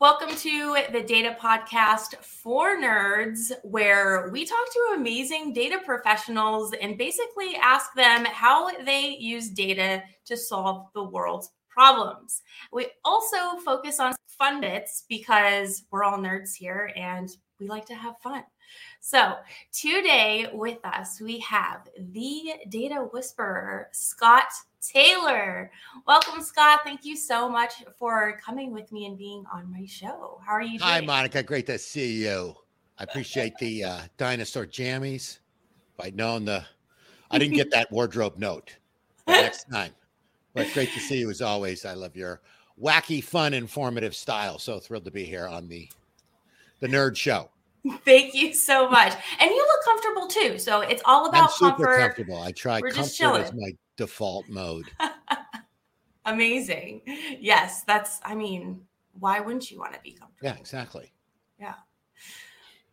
Welcome to the Data Podcast for Nerds, where we talk to amazing data professionals and basically ask them how they use data to solve the world's problems. We also focus on fun bits because we're all nerds here and we like to have fun. So, today with us, we have the data whisperer, Scott Taylor. Welcome, Scott. Thank you so much for coming with me and being on my show. How are you doing? Hi, Monica. Great to see you. I appreciate the uh, dinosaur jammies. If I'd known the, I didn't get that wardrobe note. next time. But great to see you as always. I love your wacky, fun, informative style. So thrilled to be here on the the Nerd Show. Thank you so much. And you look comfortable too. So it's all about I'm super comfort. comfortable. I try We're just comfort as my default mode. Amazing. Yes, that's, I mean, why wouldn't you want to be comfortable? Yeah, exactly. Yeah.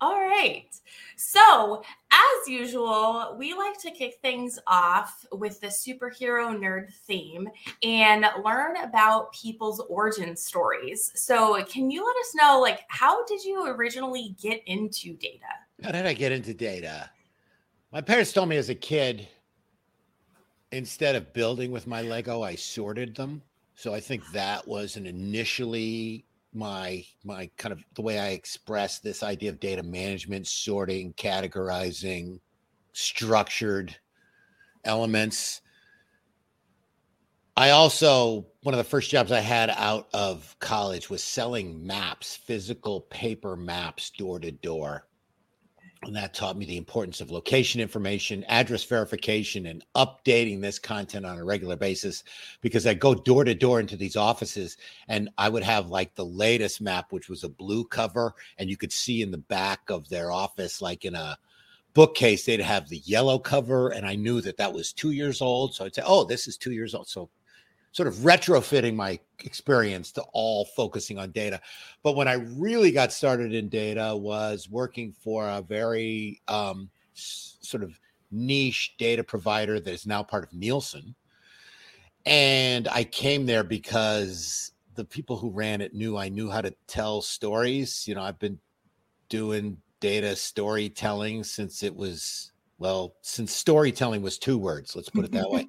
All right. So, as usual, we like to kick things off with the superhero nerd theme and learn about people's origin stories. So, can you let us know, like, how did you originally get into data? How did I get into data? My parents told me as a kid, instead of building with my Lego, I sorted them. So I think that was an initially my my kind of the way I express this idea of data management, sorting, categorizing, structured elements. I also one of the first jobs I had out of college was selling maps, physical paper maps door to door. And that taught me the importance of location information, address verification, and updating this content on a regular basis because I go door to door into these offices and I would have like the latest map, which was a blue cover, and you could see in the back of their office, like in a bookcase, they'd have the yellow cover. And I knew that that was two years old. So I'd say, oh, this is two years old. So sort of retrofitting my experience to all focusing on data. But when I really got started in data was working for a very um, s- sort of niche data provider that is now part of Nielsen. And I came there because the people who ran it knew I knew how to tell stories. You know, I've been doing data storytelling since it was, well, since storytelling was two words, let's put it that way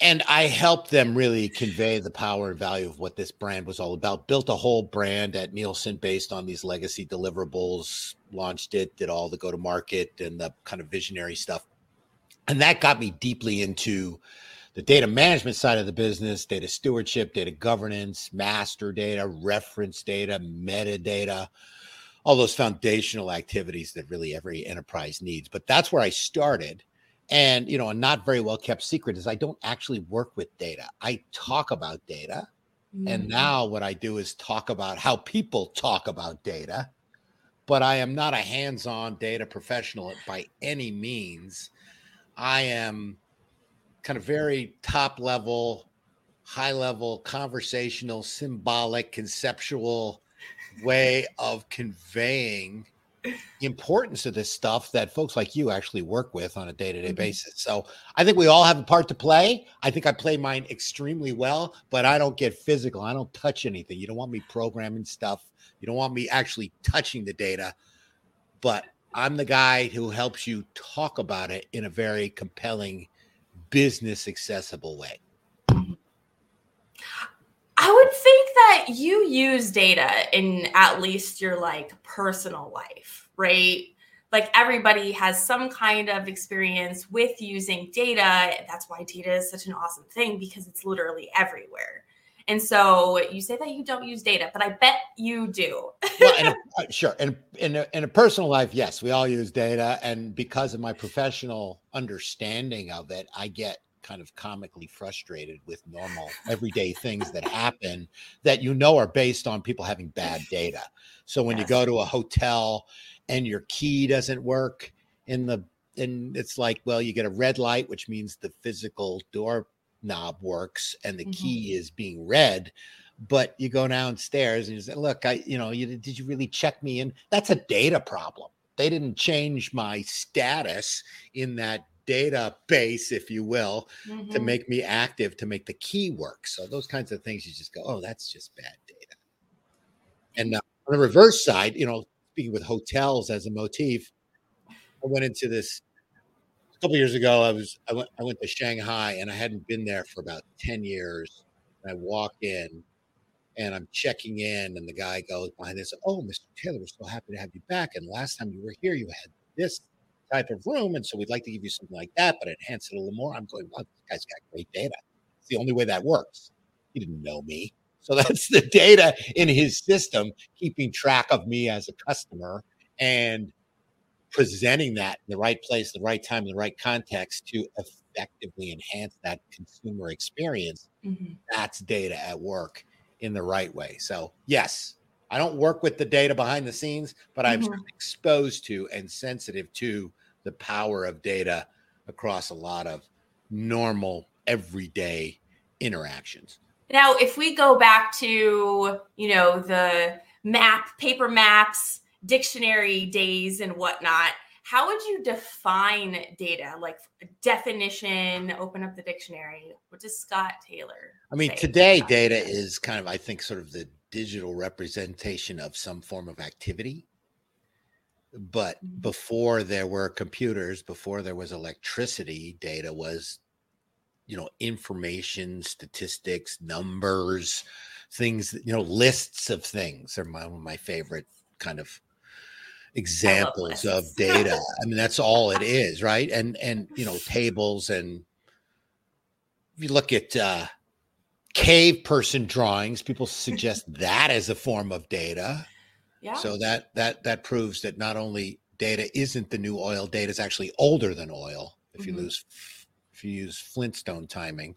and I helped them really convey the power and value of what this brand was all about. Built a whole brand at Nielsen based on these legacy deliverables, launched it, did all the go to market and the kind of visionary stuff. And that got me deeply into the data management side of the business, data stewardship, data governance, master data, reference data, metadata, all those foundational activities that really every enterprise needs. But that's where I started and you know a not very well kept secret is i don't actually work with data. I talk about data and mm. now what i do is talk about how people talk about data but i am not a hands-on data professional by any means. I am kind of very top level high level conversational symbolic conceptual way of conveying importance of this stuff that folks like you actually work with on a day-to-day Mhm. basis. So I think we all have a part to play. I think I play mine extremely well, but I don't get physical. I don't touch anything. You don't want me programming stuff. You don't want me actually touching the data. But I'm the guy who helps you talk about it in a very compelling, business accessible way. I would think that you use data in at least your like personal life, right? Like everybody has some kind of experience with using data. That's why data is such an awesome thing because it's literally everywhere. And so you say that you don't use data, but I bet you do. well, in a, uh, sure. In in a, in a personal life, yes, we all use data, and because of my professional understanding of it, I get kind of comically frustrated with normal everyday things that happen that you know are based on people having bad data. So when Yes. you go to a hotel and your key doesn't work in the and it's like, well, you get a red light, which means the physical door knob works and the Mhm. key is being read but you go downstairs and you say, "Look, I, you know, you did you really check me in?" That's a data problem. They didn't change my status in that database, if you will, to Mhm. make me active to make the key work. So those kinds of things, you just go, "Oh, that's just bad data." And uh, on the reverse side, you know, speaking with hotels as a motif, I went into this a couple years ago. I was I went I went to Shanghai and I hadn't been there for about ten years. And I walk in and I'm checking in, and the guy goes behind this. Oh, Mr. Taylor, we're so happy to have you back. And last time you were here, you had this type of room, and so we'd like to give you something like that, but enhance it a little more. I'm going, wow, this guy's got great data. It's the only way that works. He didn't know me. So that's the data in his system, keeping track of me as a customer and presenting that in the right place, the right time, in the right context to effectively enhance that consumer experience. Mm-hmm. That's data at work in the right way. So, yes, I don't work with the data behind the scenes, but mm-hmm. I'm exposed to and sensitive to the power of data across a lot of normal, everyday interactions. Now, if we go back to, you know, the map, paper maps, dictionary days and whatnot, how would you define data? Like definition, open up the dictionary. What does Scott Taylor? I mean, today data is kind of, I think, sort of the digital representation of some form of activity. But mm-hmm. before there were computers, before there was electricity, data was you know information statistics numbers things you know lists of things are my, one of my favorite kind of examples of data i mean that's all it is right and and you know tables and if you look at uh cave person drawings people suggest that as a form of data yeah so that that that proves that not only data isn't the new oil data is actually older than oil if mm-hmm. you lose if you use Flintstone timing,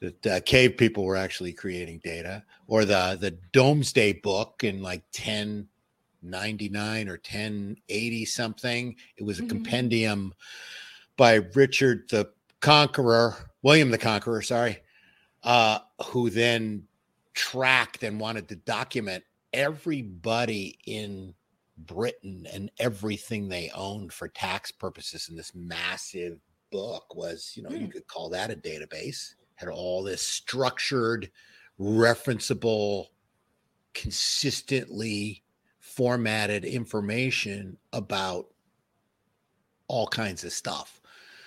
that uh, cave people were actually creating data, or the the Domesday Book in like 1099 or 1080 something. It was a mm-hmm. compendium by Richard the Conqueror, William the Conqueror, sorry, uh, who then tracked and wanted to document everybody in Britain and everything they owned for tax purposes in this massive book was, you know, mm. you could call that a database, had all this structured, referenceable, consistently formatted information about all kinds of stuff.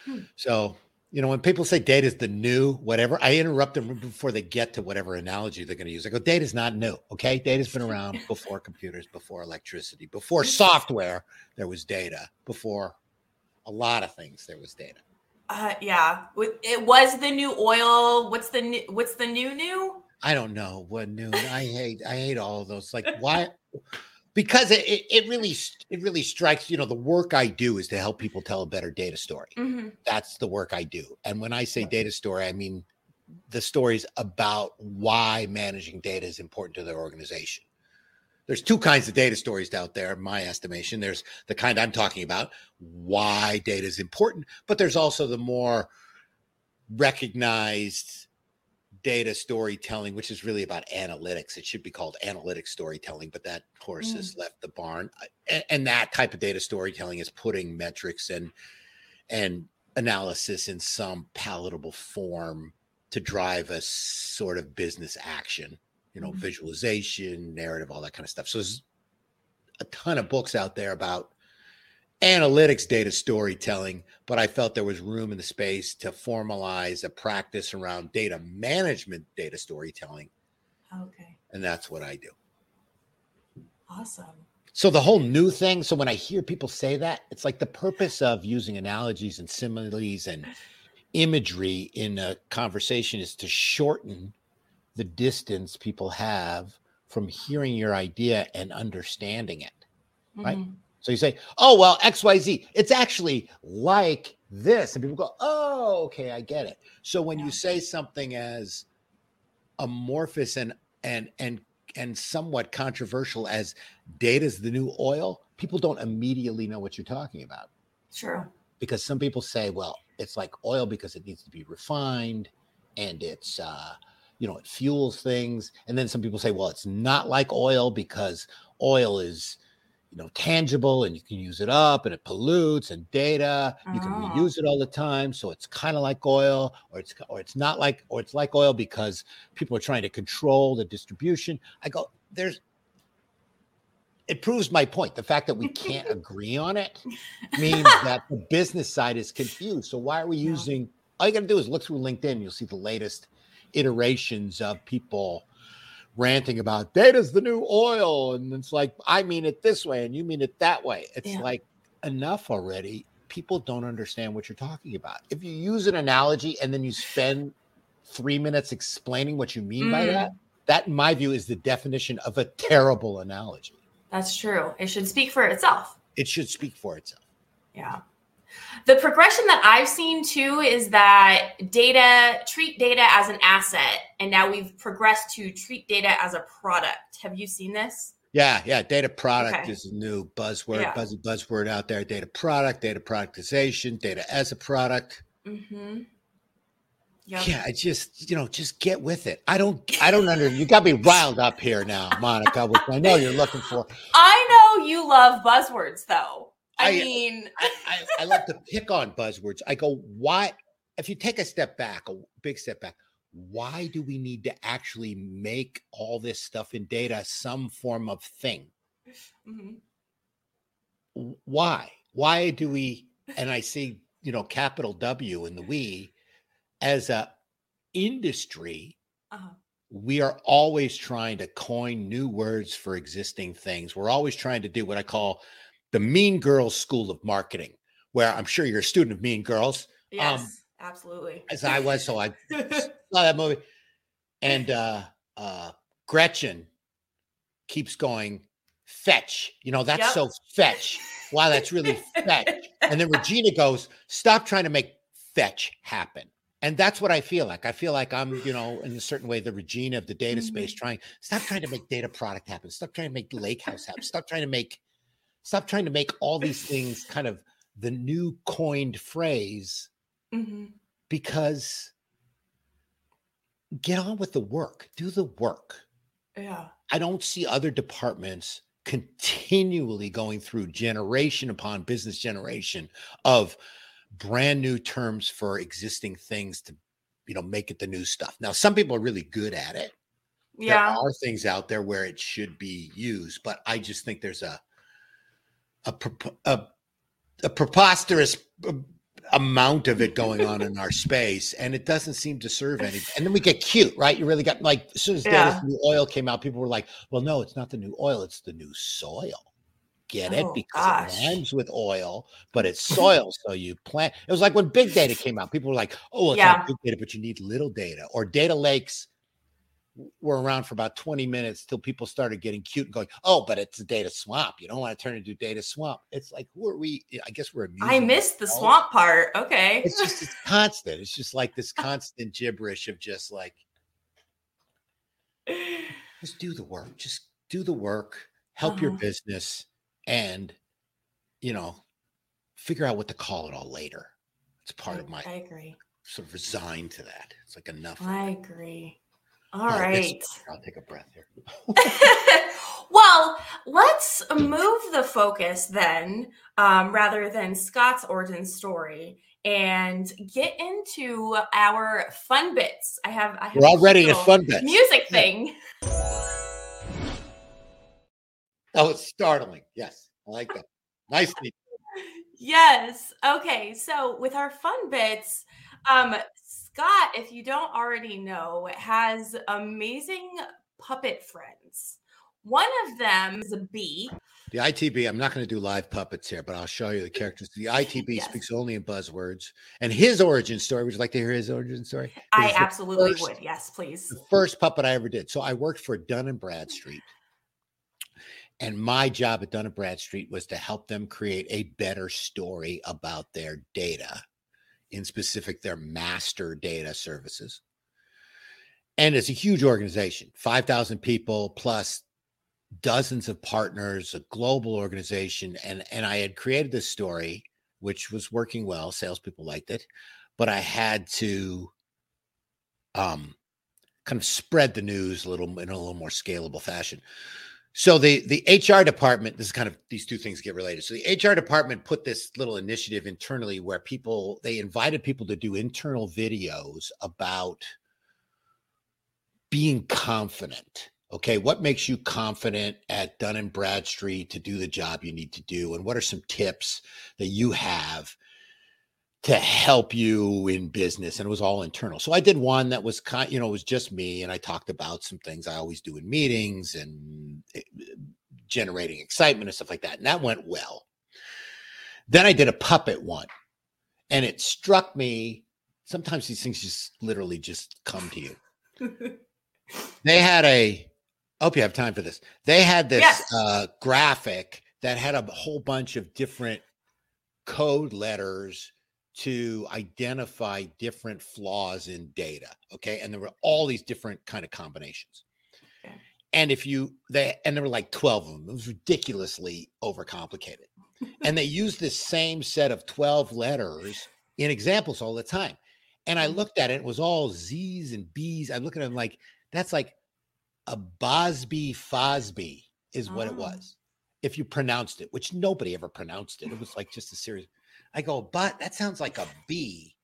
Mm. So, you know, when people say data is the new whatever, I interrupt them before they get to whatever analogy they're going to use. I go, data is not new. Okay. Data's been around before computers, before electricity, before software, there was data, before a lot of things, there was data. Uh, yeah, it was the new oil. What's the new? What's the new new? I don't know what new. I hate. I hate all of those. Like why? Because it, it, it really it really strikes. You know, the work I do is to help people tell a better data story. Mm-hmm. That's the work I do. And when I say data story, I mean the stories about why managing data is important to their organization there's two kinds of data stories out there, in my estimation. There's the kind I'm talking about, why data is important, but there's also the more recognized data storytelling, which is really about analytics. It should be called analytic storytelling, but that horse mm. has left the barn. And, and that type of data storytelling is putting metrics and and analysis in some palatable form to drive a sort of business action you know, mm-hmm. visualization, narrative, all that kind of stuff. So there's a ton of books out there about analytics data storytelling, but I felt there was room in the space to formalize a practice around data management data storytelling. Okay. And that's what I do. Awesome. So the whole new thing, so when I hear people say that, it's like the purpose of using analogies and similes and imagery in a conversation is to shorten the distance people have from hearing your idea and understanding it. Right. Mm-hmm. So you say, oh, well, XYZ, it's actually like this. And people go, oh, okay, I get it. So when you say something as amorphous and and and and somewhat controversial as data is the new oil, people don't immediately know what you're talking about. True. Because some people say, well, it's like oil because it needs to be refined and it's uh you know, it fuels things. And then some people say, well, it's not like oil because oil is, you know, tangible and you can use it up and it pollutes and data. You can oh. reuse it all the time. So it's kind of like oil, or it's or it's not like, or it's like oil because people are trying to control the distribution. I go, there's it proves my point. The fact that we can't agree on it means that the business side is confused. So why are we using? All you got to do is look through LinkedIn. You'll see the latest iterations of people ranting about data's the new oil, and it's like I mean it this way and you mean it that way. It's Yeah. like enough already. People don't understand what you're talking about. If you use an analogy and then you spend three minutes explaining what you mean by Mm. that, that in my view is the definition of a terrible analogy. That's true. It should speak for itself. It should speak for itself. Yeah. The progression that I've seen too is that data, treat data as an asset. And now we've progressed to treat data as a product. Have you seen this? Yeah, yeah. Data product Okay. is a new buzzword, Yeah. buzzy buzzword out there. Data product, data productization, data as a product. Mm-hmm. Yep. Yeah, I just you know just get with it. I don't I don't under you got me riled up here now, Monica. Which I know you're looking for. I know you love buzzwords though. I, I- mean, I, I, I love to pick on buzzwords. I go, why? If you take a step back, a big step back, why do we need to actually make all this stuff in data some form of thing? mhm. Why? Why do we? And I see, you know, capital W in the we as a industry. Uh-huh. We are always trying to coin new words for existing things. We're always trying to do what I call the Mean Girls School of Marketing, where I'm sure you're a student of Mean Girls. yes, absolutely. as I was, so I saw that movie. And uh uh Gretchen keeps going, fetch. You know, that's Yep. so fetch. Wow, that's really fetch. And then Regina goes, stop trying to make fetch happen. And that's what I feel like. I feel like I'm, you know, in a certain way, the Regina of the data space, trying stop trying to make data product happen. Stop trying to make Lake House happen. Stop trying to make, stop trying to make all these things kind of the new coined phrase Mhm. because get on with the work, do the work. Yeah. I don't see other departments continually going through generation upon business generation of brand new terms for existing things to you know make it the new stuff. Now some people are really good at it. Yeah. There are things out there where it should be used, but I just think there's a a a, a preposterous uh, amount of it going on in our space, and it doesn't seem to serve any. And then we get cute, right? You really got like as soon as Yeah. Data's new oil came out, people were like, "Well, no, it's not the new oil; it's the new soil." Get it? Oh, Because gosh. it rhymes with oil, but it's soil. so you plant. It was like when big data came out. People were like, "Oh, it's Yeah. not big data, but you need little data." Or data lakes were around for about 20 minutes till people started getting cute and going, Oh, but it's a data swamp. You don't want to turn into data swamp. It's like, who are we? I guess we're I missed the swamp part. Okay. It's just it's constant. It's just like this constant gibberish of just like, just do the work. Just do the work, help your Uh-huh. business, and you know, figure out what to call it all later. It's part of my I agree. sort of resigned to that. It's like enough. I agree. All All right. I'll take a breath here. well, let's move the focus then, um, rather than Scott's origin story, and get into our fun bits. I have. I have We're all a ready to little fun bits. Music thing. That was startling. Yes, I like that. Nicely. Yes. Okay. So with our fun bits, um, Scott, if you don't already know, has amazing puppet friends. One of them is a bee. The ITB, I'm not going to do live puppets here, but I'll show you the characters. The ITB Yes. speaks only in buzzwords. And his origin story, would you like to hear his origin story? I absolutely first- would. Yes, please. the first puppet I ever did. So I worked for Dun and Bradstreet. And my job at Dun and Bradstreet was to help them create a better story about their data, in specific, their master data services. And it's a huge organization 5,000 people plus dozens of partners, a global organization. And, and I had created this story, which was working well. Salespeople liked it, but I had to um, kind of spread the news a little in a little more scalable fashion. So the the HR department, this is kind of these two things get related. So the HR department put this little initiative internally where people they invited people to do internal videos about being confident. Okay, what makes you confident at Dun and Bradstreet to do the job you need to do, and what are some tips that you have to help you in business? And it was all internal. So I did one that was kind, you know, it was just me, and I talked about some things I always do in meetings and eh, generating excitement and stuff like that, and that went well. Then I did a puppet one, and it struck me. Sometimes these things just literally just come to you. they had a I hope you have time for this. They had this yes. uh, graphic that had a whole bunch of different code letters to identify different flaws in data. Okay. And there were all these different kind of combinations. And if you, they, and there were like 12 of them, it was ridiculously overcomplicated. and they used this same set of 12 letters in examples all the time. And I mm-hmm. looked at it, it was all Z's and B's. I look at them like, that's like a Bosby Fosby is what oh. it was. If you pronounced it, which nobody ever pronounced it, it was like just a series. I go, but that sounds like a B.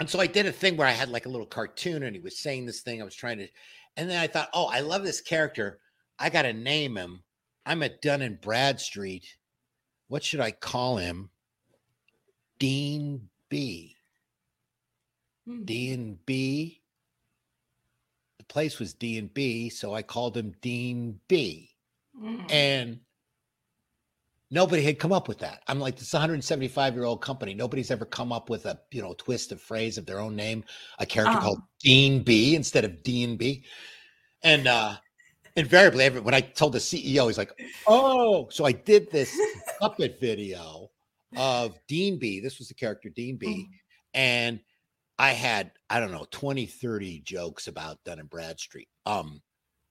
And so I did a thing where I had like a little cartoon and he was saying this thing. I was trying to, and then I thought, oh, I love this character. I got to name him. I'm at Dun and Bradstreet. What should I call him? Dean B. Hmm. Dean B the place was D and B, so I called him Dean B. Mm. And nobody had come up with that. I'm like, this 175 year old company. Nobody's ever come up with a you know twist of phrase of their own name, a character oh. called Dean B instead of D and B. And uh invariably, every, when I told the CEO, he's like, "Oh," so I did this puppet video of Dean B. This was the character Dean B. Mm. And I had, I don't know, 20, 30 jokes about Dun and Bradstreet, um,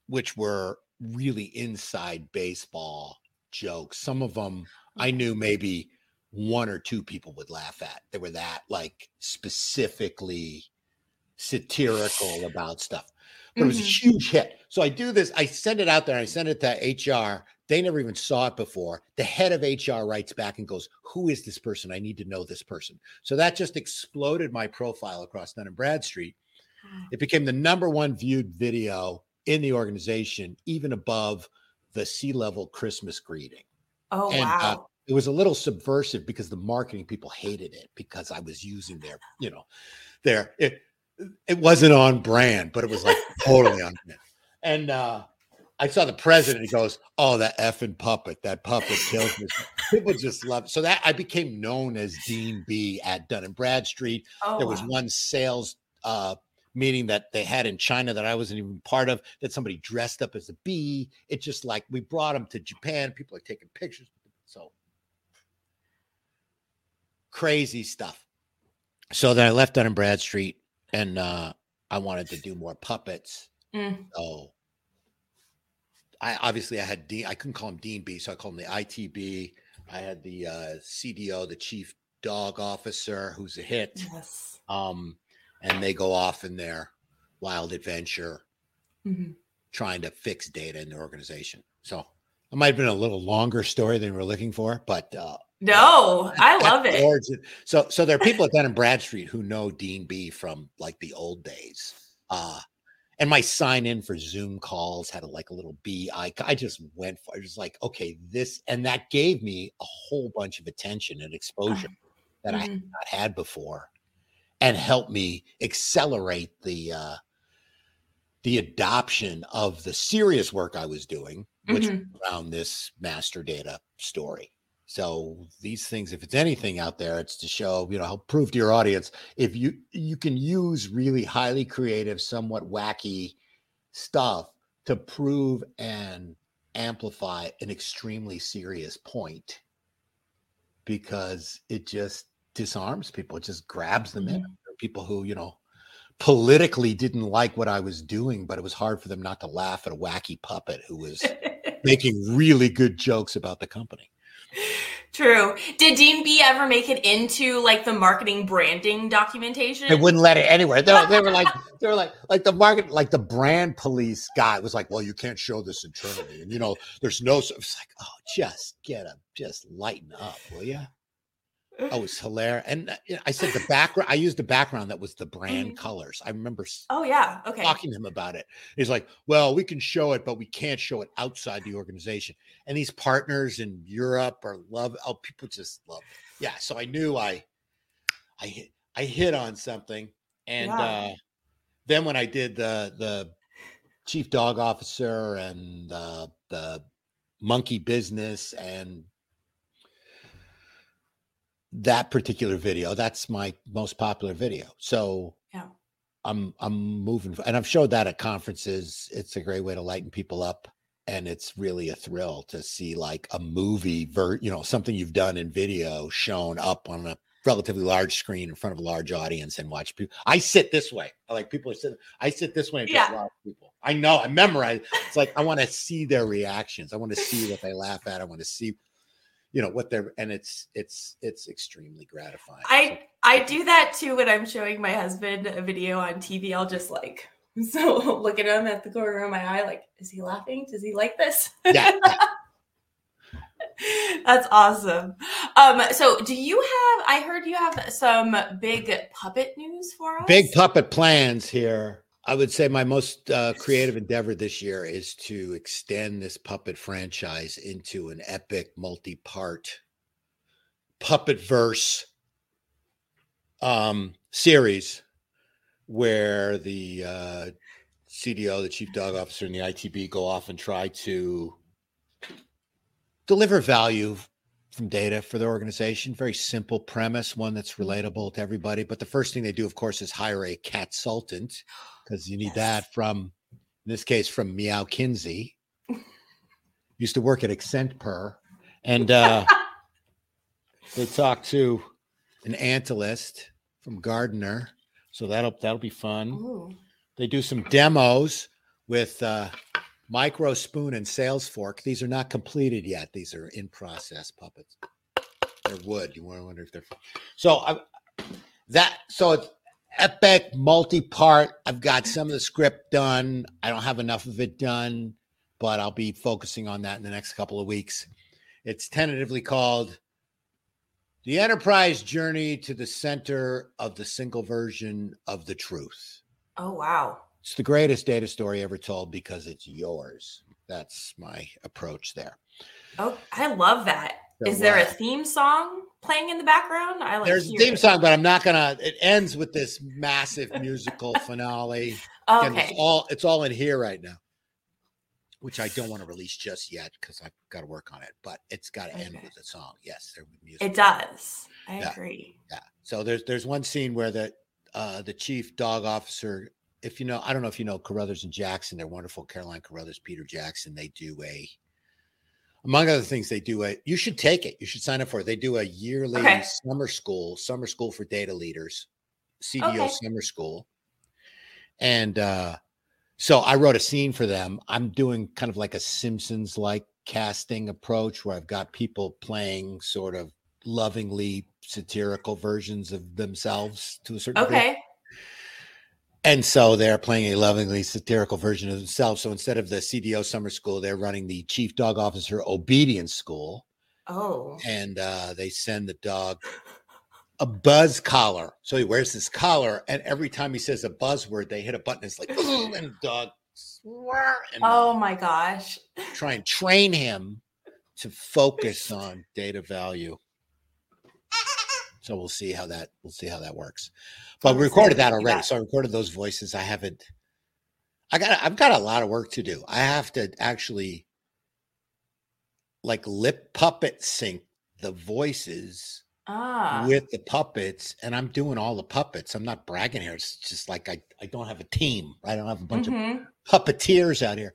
which were really inside baseball jokes. Some of them I mm-hmm. knew maybe one or two people would laugh at. They were that like specifically satirical about stuff. But mm-hmm. it was a mm-hmm. huge hit. So I do this, I send it out there, I send it to HR they never even saw it before. The head of HR writes back and goes, Who is this person? I need to know this person. So that just exploded my profile across Dun and Bradstreet. It became the number one viewed video in the organization, even above the C-level Christmas greeting. Oh, and, uh, wow. Uh, it was a little subversive because the marketing people hated it because I was using their, you know, their, it, it wasn't on brand, but it was like totally on brand. And, uh, I saw the president. He goes, "Oh, that effing puppet! That puppet kills me." People just love it. So that I became known as Dean B at Dun and Bradstreet. Oh, there was wow. one sales uh, meeting that they had in China that I wasn't even part of. That somebody dressed up as a bee. It just like we brought them to Japan. People are taking pictures. So crazy stuff. So then I left Dun and Bradstreet, and uh, I wanted to do more puppets. Mm. So I obviously I had Dean. I couldn't call him Dean B, so I called him the ITB. I had the uh, CDO, the Chief Dog Officer, who's a hit. Yes. Um, and they go off in their wild adventure, mm-hmm. trying to fix data in the organization. So it might have been a little longer story than we were looking for, but uh, no, I love it. Origin. So, so there are people at Dun and Bradstreet who know Dean B from like the old days. Uh, and my sign in for Zoom calls had a, like a little B. I, I just went for. I was like, okay, this, and that gave me a whole bunch of attention and exposure that mm-hmm. I had not had before, and helped me accelerate the uh, the adoption of the serious work I was doing, which mm-hmm. around this master data story. So these things, if it's anything out there, it's to show, you know, help prove to your audience if you you can use really highly creative, somewhat wacky stuff to prove and amplify an extremely serious point because it just disarms people, it just grabs them mm-hmm. in. People who, you know, politically didn't like what I was doing, but it was hard for them not to laugh at a wacky puppet who was making really good jokes about the company. True. Did Dean B ever make it into like the marketing branding documentation? They wouldn't let it anywhere. They, were, they were like, they were like, like the market, like the brand police guy was like, well, you can't show this internally, and you know, there's no. It's like, oh, just get a, just lighten up, will you? Oh, it's hilarious. And uh, I said the background, I used the background that was the brand Mhm. colors. I remember Oh yeah. Okay. talking to him about it. He's like, well, we can show it, but we can't show it outside the organization. And these partners in Europe are love, oh, people just love it. Yeah. So I knew I, I hit, I hit on something. And Yeah. uh, then when I did the, the chief dog officer and uh, the monkey business and that particular video, that's my most popular video. So Yeah. I'm I'm moving and I've showed that at conferences. It's a great way to lighten people up and it's really a thrill to see like a movie ver you know something you've done in video shown up on a relatively large screen in front of a large audience and watch people. I sit this way. I like people are sitting. I sit this way and Yeah. watch people. I know. I memorize. It's like I want to see their reactions. I want to see what they laugh at. I want to see, you know, what they're and it's it's it's extremely gratifying. I I do that too when I'm showing my husband a video on TV. I'll just like so look at him at the corner of my eye, like, is he laughing? Does he like this? yeah, yeah. That's awesome. Um, so do you have I heard you have some big puppet news for us? Big puppet plans here. I would say my most uh, creative endeavor this year is to extend this puppet franchise into an epic multi-part puppet verse um, series where the uh, CDO, the chief dog officer, and the ITB go off and try to deliver value from data for their organization. Very simple premise, one that's relatable to everybody. But the first thing they do, of course, is hire a catsultant because you need Yes. that from, in this case, from Meow Kinsey. Used to work at Accentper, and uh, they talked to an antolist from Gardner, so that'll that'll be fun. Ooh. They do some demos with uh, Micro Spoon and Sales Fork. These are not completed yet. These are in process puppets. They're wood. You want to wonder if they're so. I, that so it's epic multi-part. I've got some of the script done. I don't have enough of it done, but I'll be focusing on that in the next couple of weeks. It's tentatively called the Enterprise Journey to the Center of the Single Version of the Truth. Oh wow. It's the greatest data story ever told because it's yours. That's my approach there. Oh, I love that. So, Is there a theme song playing in the background? I like There's a theme it. song, but I'm not gonna. It ends with this massive musical finale. And it's Okay. all it's all in here right now, which I don't want to release just yet because I've got to work on it. But it's got to end with a song. Yes, there music. It does. I Yeah. agree. Yeah. So there's there's one scene where the uh the chief dog officer, if you know, I don't know if you know Carruthers and Jackson, they're wonderful. Caroline Carruthers, Peter Jackson, they do a among other things, they do a you should take it. You should sign up for it. They do a yearly Okay. summer school, summer school for data leaders, CDO Okay. summer school. And uh so I wrote a scene for them. I'm doing kind of like a Simpsons like casting approach where I've got people playing sort of lovingly satirical versions of themselves to a certain degree. And so they're playing a lovingly satirical version of themselves. So instead of the CDO summer school, they're running the chief dog officer obedience school. Oh. And uh, they send the dog a buzz collar. So he wears this collar, and every time he says a buzzword, they hit a button. It's like, "Ooh," and the dog, and Oh my gosh. try and train him to focus on data value. So we'll see how that we'll see how that works. But we recorded that already. got. So I recorded those voices. I haven't I got I've got a lot of work to do. I have to actually like lip puppet sync the voices Ah. with the puppets and I'm doing all the puppets. I'm not bragging here. It's just like I, I don't have a team. I don't have a bunch of Mhm. puppeteers out here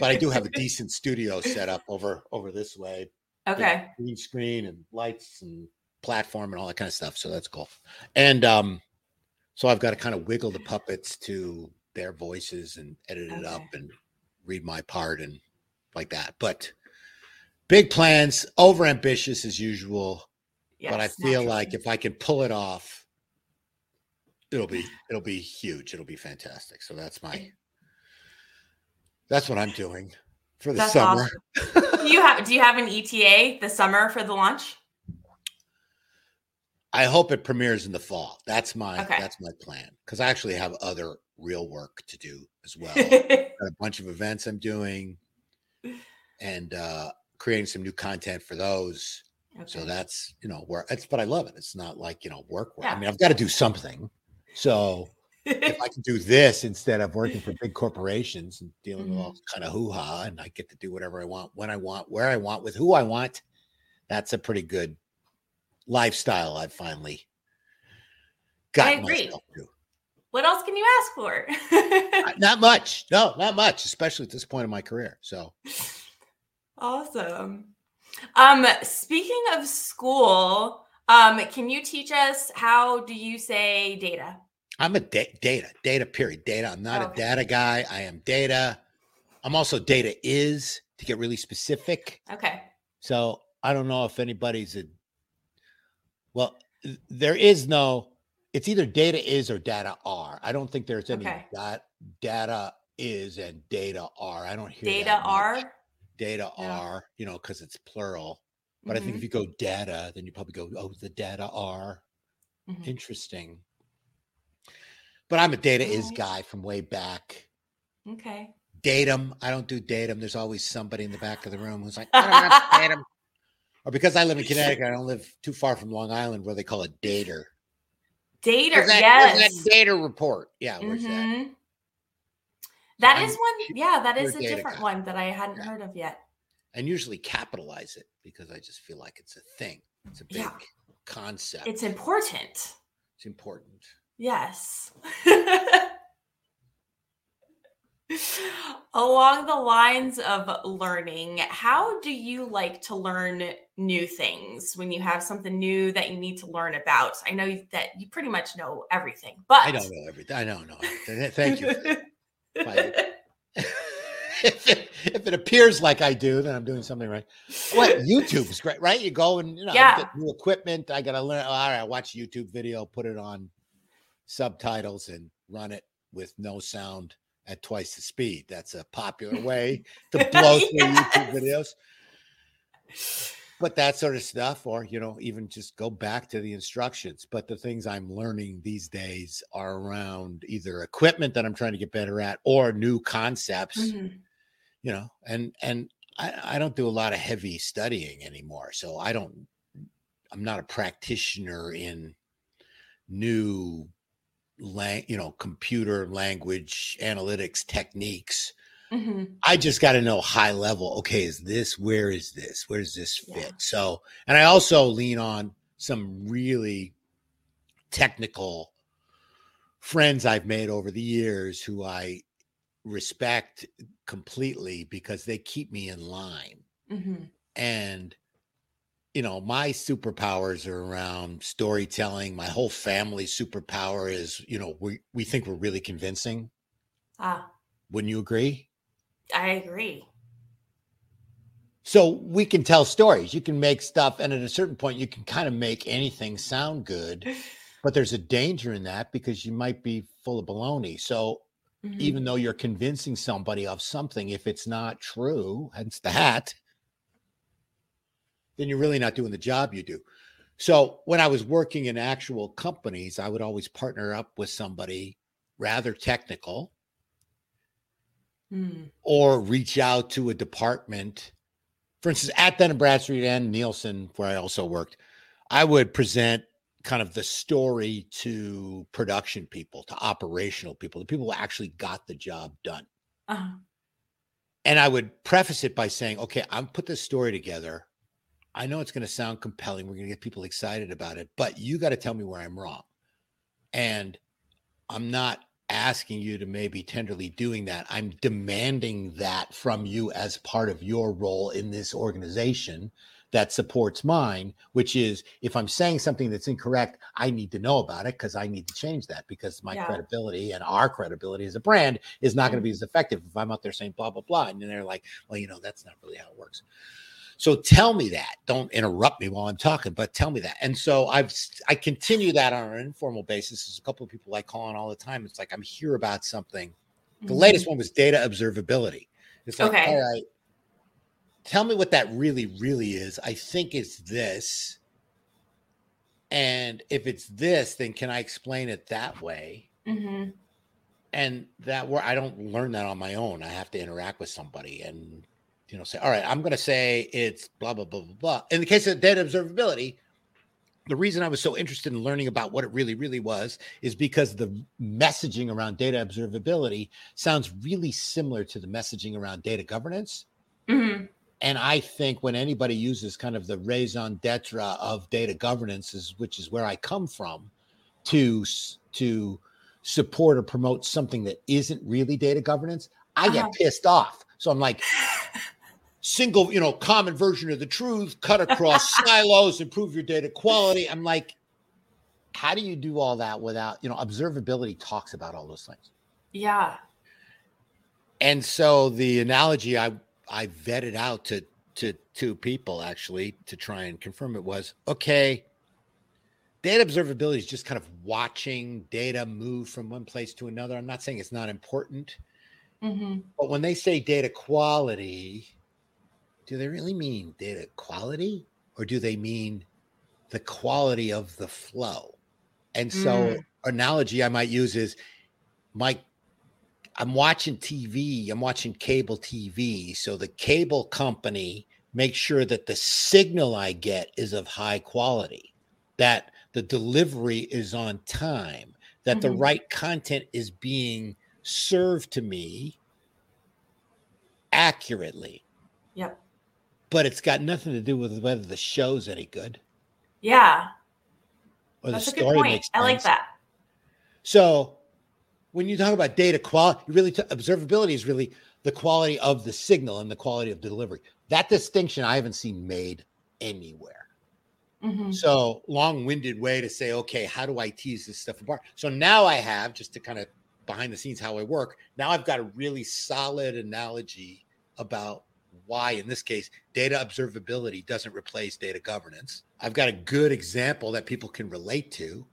but I do have a decent studio set up over over this way. Okay. green screen and lights and platform and all that kind of stuff. So that's cool. And um, so I've got to kind of wiggle the puppets to their voices and edit it up and read my part and like that. But big plans, over ambitious as usual. but I Yes, feel like if I can pull it off, it'll be it'll be huge. It'll be fantastic. So that's my that's what I'm doing for the That's summer. awesome. do you have do you have an ETA this summer for the launch? I hope it premieres in the fall. That's my Okay. that's my plan because I actually have other real work to do as well. A bunch of events I'm doing, and uh, creating some new content for those. So that's you know where it's, but I love it. It's not like you know work work. I mean, I've got to do something. So if I can do this instead of working for big corporations and dealing with Mm-hmm. all kind of hoo ha, and I get to do whatever I want, when I want, where I want, with who I want, that's a pretty good lifestyle. I've finally got I agree. myself to. what else can you ask for? Uh, Not much, no, not much, especially at this point in my career. So awesome. Um, speaking of school, um, can you teach us how do you say data? I'm a da- data, data. Period. Data. I'm not a data guy. I am data. I'm also data is to get really specific. Okay. So I don't know if anybody's a well, there is no it's either data is or data are. I don't think there's any Okay. dat, data is and data are. I don't hear Data that much. are. data are, you know, because it's plural. But I think Mhm, if you go data, then you probably go, oh, the data are mhm. interesting. But I'm a data is guy from way back. Okay. datum. I don't do datum. There's always somebody in the back of the room who's like, I don't have datum. Or because I live in Connecticut, I don't live too far from Long Island where they call it dater. Dater, that, yes. that data report? Yeah, where's that? Mm-hmm. That I'm one. Yeah, that is a different guy. one that I hadn't Yeah. heard of yet. And usually capitalize it because I just feel like it's a thing. It's a big Yeah. concept. It's important. it's important. Yes. Along the lines of learning, how do you like to learn new things when you have something new that you need to learn about? I know that you pretty much know everything, but I don't know everything. I don't know. everything. Thank you. if, it, if it appears like I do, then I'm doing something right. What YouTube is great, right? You go and you know Yeah. get new equipment. I gotta learn. all right, watch YouTube video, put it on subtitles, and run it with no sound at twice the speed. That's a popular way to blow through YouTube videos. But that sort of stuff, or you know, even just go back to the instructions. But the things I'm learning these days are around either equipment that I'm trying to get better at or new concepts Mhm. you know and and I, I don't do a lot of heavy studying anymore so i don't i'm not a practitioner in new lang you know computer language analytics techniques Mhm. i just got to know high level okay is this where is this where does this fit Yeah. so and i also lean on some really technical friends i've made over the years who i respect completely because they keep me in line Mhm. and you know my superpowers are around storytelling my whole family's superpower is you know we, we think we're really convincing. Ah, wouldn't you agree? I agree. so we can tell stories. You can make stuff and at a certain point you can kind of make anything sound good but there's a danger in that because you might be full of baloney. So Mhm. even though you're convincing somebody of something, if it's not true, hence the hat, then you're really not doing the job you do. So when I was working in actual companies, I would always partner up with somebody rather technical Mm. or reach out to a department. For instance, at Dun and Bradstreet and Nielsen, where I also worked, I would present kind of the story to production people, to operational people, the people who actually got the job done. Uh-huh. And I would preface it by saying, okay, I've put this story together. I know it's going to sound compelling. We're going to get people excited about it, but you got to tell me where I'm wrong. And I'm not asking you to maybe tenderly doing that. I'm demanding that from you as part of your role in this organization that supports mine, which is if I'm saying something that's incorrect, I need to know about it because I need to change that because my Yeah. credibility and our credibility as a brand is not going to mm-hmm. be as effective if I'm out there saying blah, blah, blah. And then they're like, well, you know, that's not really how it works. So tell me that. Don't interrupt me while I'm talking, but tell me that. And so I've I continue that on an informal basis. There's a couple of people I call on all the time. It's like I'm here about something. The Mhm. latest one was data observability. It's like, Okay. all right, tell me what that really, really is. I think it's this. And if it's this, then can I explain it that way? hmm And that where I don't learn that on my own. I have to interact with somebody and you know say, all right, I'm going to say it's blah blah blah blah blah. In the case of data observability, the reason I was so interested in learning about what it really, really was is because the messaging around data observability sounds really similar to the messaging around data governance. hmm And I think when anybody uses kind of the raison d'etre of data governance, is which is where I come from, to to support or promote something that isn't really data governance, I get Uh-huh. pissed off. So I'm like, single, you know, common version of the truth, cut across silos, improve your data quality. I'm like, how do you do all that without, you know, observability talks about all those things. Yeah. And so the analogy I I vetted out to to two people actually to try and confirm it was okay. Data observability is just kind of watching data move from one place to another. I'm not saying it's not important, hmm but when they say data quality, do they really mean data quality or do they mean the quality of the flow? And so, Mm. analogy I might use is my I'm watching TV, I'm watching cable TV. So the cable company makes sure that the signal I get is of high quality, that the delivery is on time, that the Mhm. right content is being served to me accurately. Yep. But it's got nothing to do with whether the show's any good Yeah. or That's the story makes I like that. So when you talk about data quality, really t- observability is really the quality of the signal and the quality of delivery. That distinction I haven't seen made anywhere. hmm So long-winded way to say, okay, how do I tease this stuff apart? So now I have just to kind of behind the scenes how I work. Now I've got a really solid analogy about why, in this case, data observability doesn't replace data governance. I've got a good example that people can relate to.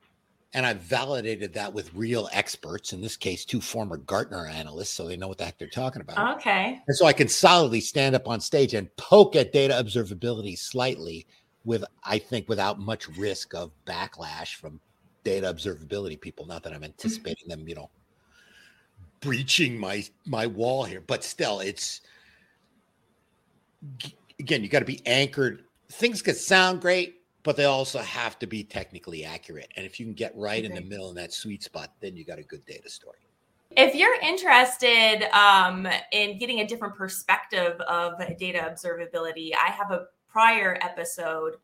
And I've validated that with real experts, in this case, two former Gartner analysts, so they know what the heck they're talking about. Okay. And so I can solidly stand up on stage and poke at data observability slightly with, I think, without much risk of backlash from data observability people. Not that I'm mm-hmm. anticipating them, you know, breaching my my wall here, but still, it's again, you got to be anchored. Things could sound great, but they also have to be technically accurate. And if you can get right in the middle in that sweet spot, then you got a good data story. If you're interested um, in getting a different perspective of data observability, I have a prior episode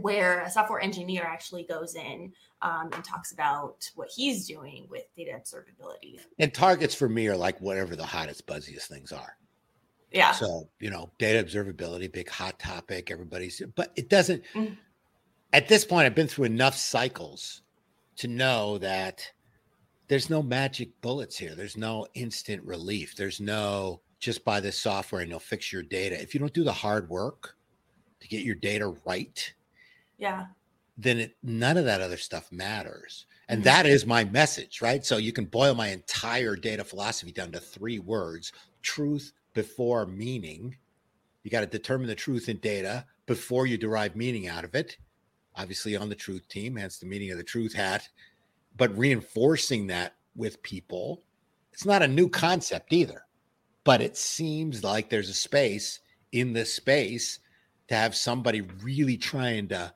where a software engineer actually goes in um, and talks about what he's doing with data observability. And targets for me are like whatever the hottest, buzziest things are. Yeah. So, you know, data observability, big hot topic, everybody's, but it doesn't, Mm. at this point, I've been through enough cycles to know that there's no magic bullets here. There's no instant relief. There's no just buy this software and you'll fix your data. If you don't do the hard work to get your data right, Yeah. then it, none of that other stuff matters. And Mhm. that is my message, right? So you can boil my entire data philosophy down to three words truth before meaning. You got to determine the truth in data before you derive meaning out of it. Obviously, on the truth team, hence the meaning of the truth hat, but reinforcing that with people. It's not a new concept either, but it seems like there's a space in this space to have somebody really trying to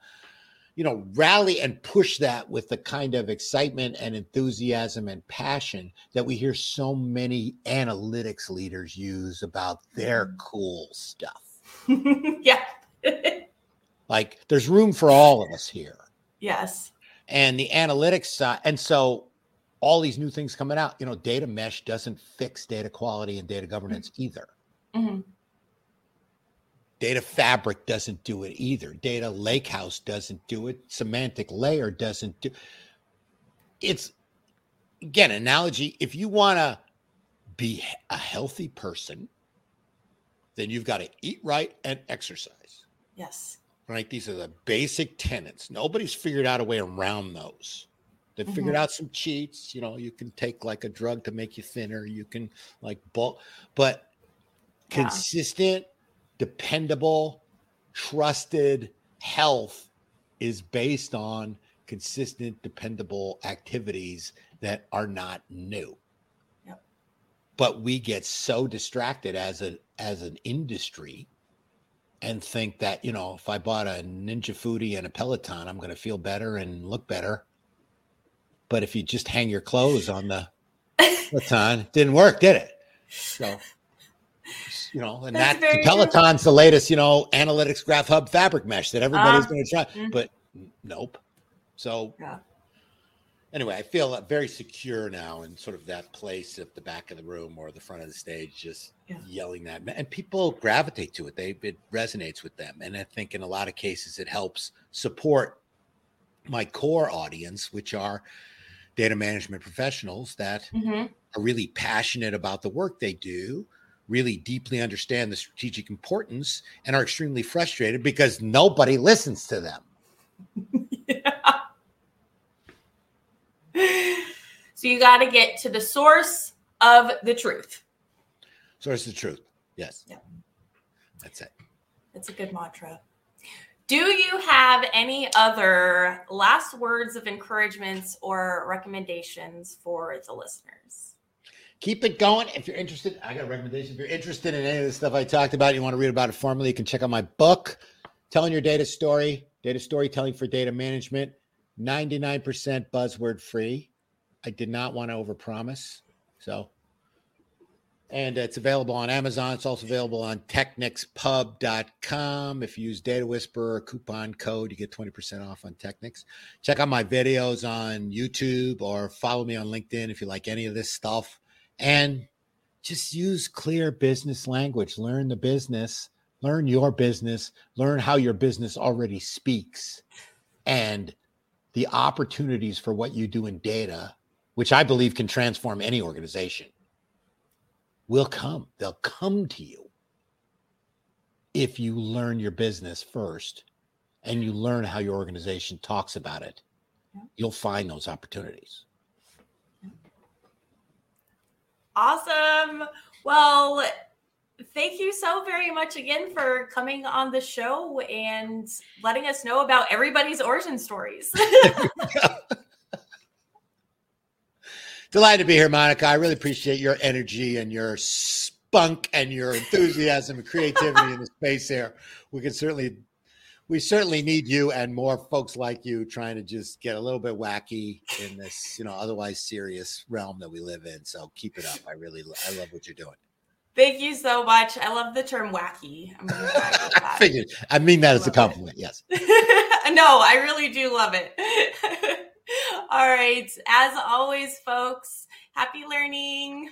you know, rally and push that with the kind of excitement and enthusiasm and passion that we hear so many analytics leaders use about their cool stuff. yeah. Like there's room for all of us here. yes. And the analytics side, and so all these new things coming out, you know, data mesh doesn't fix data quality and data governance either. hmm Data fabric doesn't do it either. Data lakehouse doesn't do it. Semantic layer doesn't do it's again analogy. If you want to be a healthy person, then you've got to eat right and exercise. Yes. Right? These are the basic tenets. Nobody's figured out a way around those. They've figured Mhm. out some cheats. You know, you can take like a drug to make you thinner. You can like bulk, but Yeah. consistent, dependable, trusted health is based on consistent, dependable activities that are not new. Yep. But we get so distracted as a as an industry and think that, you know, if I bought a Ninja Foodi and a Peloton, I'm going to feel better and look better. But if you just hang your clothes on the Peloton, it didn't work, did it? So, you know, and That's that Peloton's the latest, you know, analytics graph hub fabric mesh that everybody's Ah. going to try. Mhm. But nope. So Yeah. anyway, I feel very secure now in sort of that place at the back of the room or the front of the stage, just Yeah. yelling that, and people gravitate to it. They it resonates with them, and I think in a lot of cases it helps support my core audience, which are data management professionals that Mhm. are really passionate about the work they do, really deeply understand the strategic importance, and are extremely frustrated because nobody listens to them. yeah. So you got to get to the source of the truth. Source of the truth. Yes. Yeah. That's it. That's a good mantra. Do you have any other last words of encouragements or recommendations for the listeners? Keep it going. If you're interested, I got a recommendation. If you're interested in any of the stuff I talked about, you want to read about it formally, you can check out my book, Telling Your Data Story, Data Storytelling for Data Management. 99% buzzword free. I did not want to overpromise. So, and it's available on Amazon. It's also available on technicspub.com. If you use Data Whisperer coupon code, you get 20% off on Technics. Check out my videos on YouTube or follow me on LinkedIn if you like any of this stuff. And just use clear business language. Learn the business, learn your business, learn how your business already speaks. And the opportunities for what you do in data, which I believe can transform any organization, will come. They'll come to you if you learn your business first and you learn how your organization talks about it. You'll find those opportunities. Awesome. Well, thank you so very much again for coming on the show and letting us know about everybody's origin stories. Delighted to be here, Monica. I really appreciate your energy and your spunk and your enthusiasm and creativity in the space here. We can certainly, we certainly need you and more folks like you trying to just get a little bit wacky in this, you know, otherwise serious realm that we live in. So keep it up. I really, I love what you're doing. thank you so much. I love the term wacky. I'm with I figured, I mean that as a Love it. compliment. Yes. no, I really do love it. All right. As always, folks, happy learning.